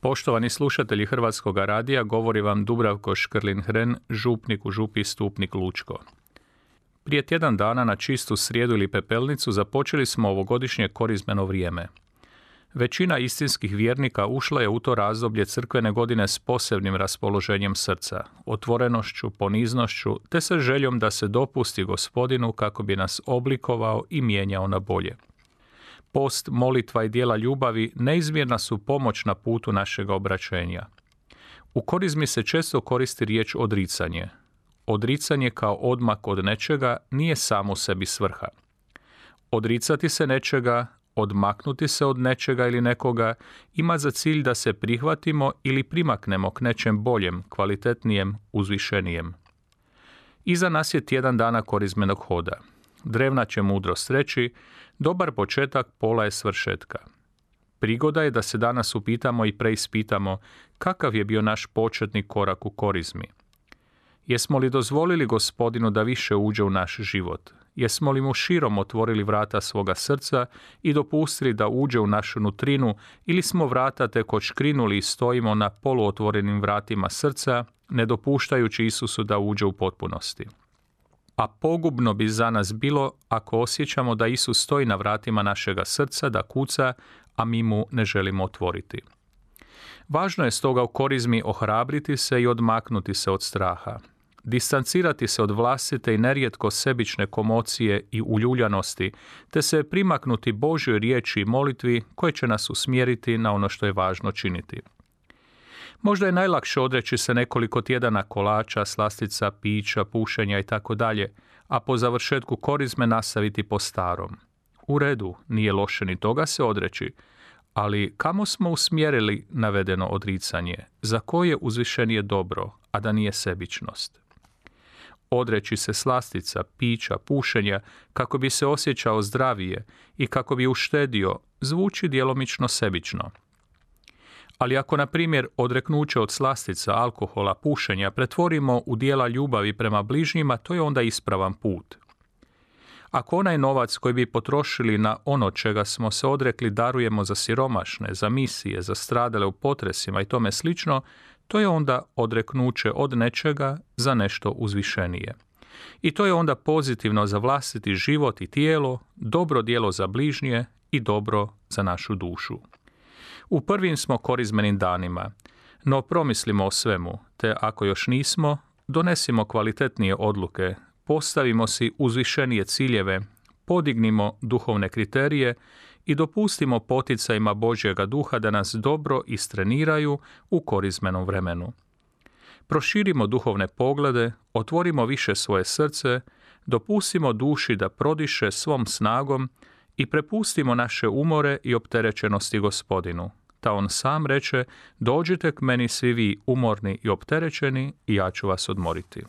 Poštovani slušatelji Hrvatskog radija, govori vam Dubravko Škrlin-Hren, župnik u župi Stupnik Lučko. Prije tjedan dana na čistu srijedu ili pepelnicu započeli smo ovogodišnje korizmeno vrijeme. Većina istinskih vjernika ušla je u to razdoblje crkvene godine s posebnim raspoloženjem srca, otvorenošću, poniznošću, te sa željom da se dopusti gospodinu kako bi nas oblikovao i mijenjao na bolje. Post, molitva i dijela ljubavi neizmjerna su pomoć na putu našega obraćenja. U korizmi se često koristi riječ odricanje. Odricanje kao odmak od nečega nije samo sebi svrha. Odricati se nečega, odmaknuti se od nečega ili nekoga ima za cilj da se prihvatimo ili primaknemo k nečem boljem, kvalitetnijem, uzvišenijem. Iza nas je tjedan dana korizmenog hoda. Drevna će mudrost reći, dobar početak pola je svršetka. Prigoda je da se danas upitamo i preispitamo kakav je bio naš početni korak u korizmi. Jesmo li dozvolili gospodinu da više uđe u naš život? Jesmo li mu širom otvorili vrata svoga srca i dopustili da uđe u našu nutrinu ili smo vrata tek odškrinuli i stojimo na poluotvorenim vratima srca, ne dopuštajući Isusu da uđe u potpunosti? A pogubno bi za nas bilo ako osjećamo da Isus stoji na vratima našega srca, da kuca, a mi mu ne želimo otvoriti. Važno je stoga u korizmi ohrabriti se i odmaknuti se od straha, distancirati se od vlastite i nerijetko sebične komocije i uljuljanosti, te se primaknuti Božjoj riječi i molitvi koje će nas usmjeriti na ono što je važno činiti. Možda je najlakše odreći se nekoliko tjedana kolača, slastica, pića, pušenja i tako dalje, a po završetku korizme nastaviti po starom. U redu, nije loše ni toga se odreći, ali kamo smo usmjerili navedeno odricanje, za koje uzvišenije dobro, a da nije sebičnost? Odreći se slastica, pića, pušenja, kako bi se osjećao zdravije i kako bi uštedio, zvuči djelomično sebično – ali ako, na primjer, odreknuće od slastica, alkohola, pušenja pretvorimo u dijela ljubavi prema bližnjima, to je onda ispravan put. Ako onaj novac koji bi potrošili na ono čega smo se odrekli darujemo za siromašne, za misije, za stradale u potresima i tome slično, to je onda odreknuće od nečega za nešto uzvišenije. I to je onda pozitivno za vlastiti život i tijelo, dobro djelo za bližnje i dobro za našu dušu. U prvim smo korizmenim danima, no promislimo o svemu, te ako još nismo, donesimo kvalitetnije odluke, postavimo si uzvišenije ciljeve, podignimo duhovne kriterije i dopustimo poticajima Božjega duha da nas dobro istreniraju u korizmenom vremenu. Proširimo duhovne poglede, otvorimo više svoje srce, dopustimo duši da prodiše svom snagom i prepustimo naše umore i opterećenosti gospodinu. Ta on sam reče, dođite k meni svi vi umorni i opterećeni i ja ću vas odmoriti.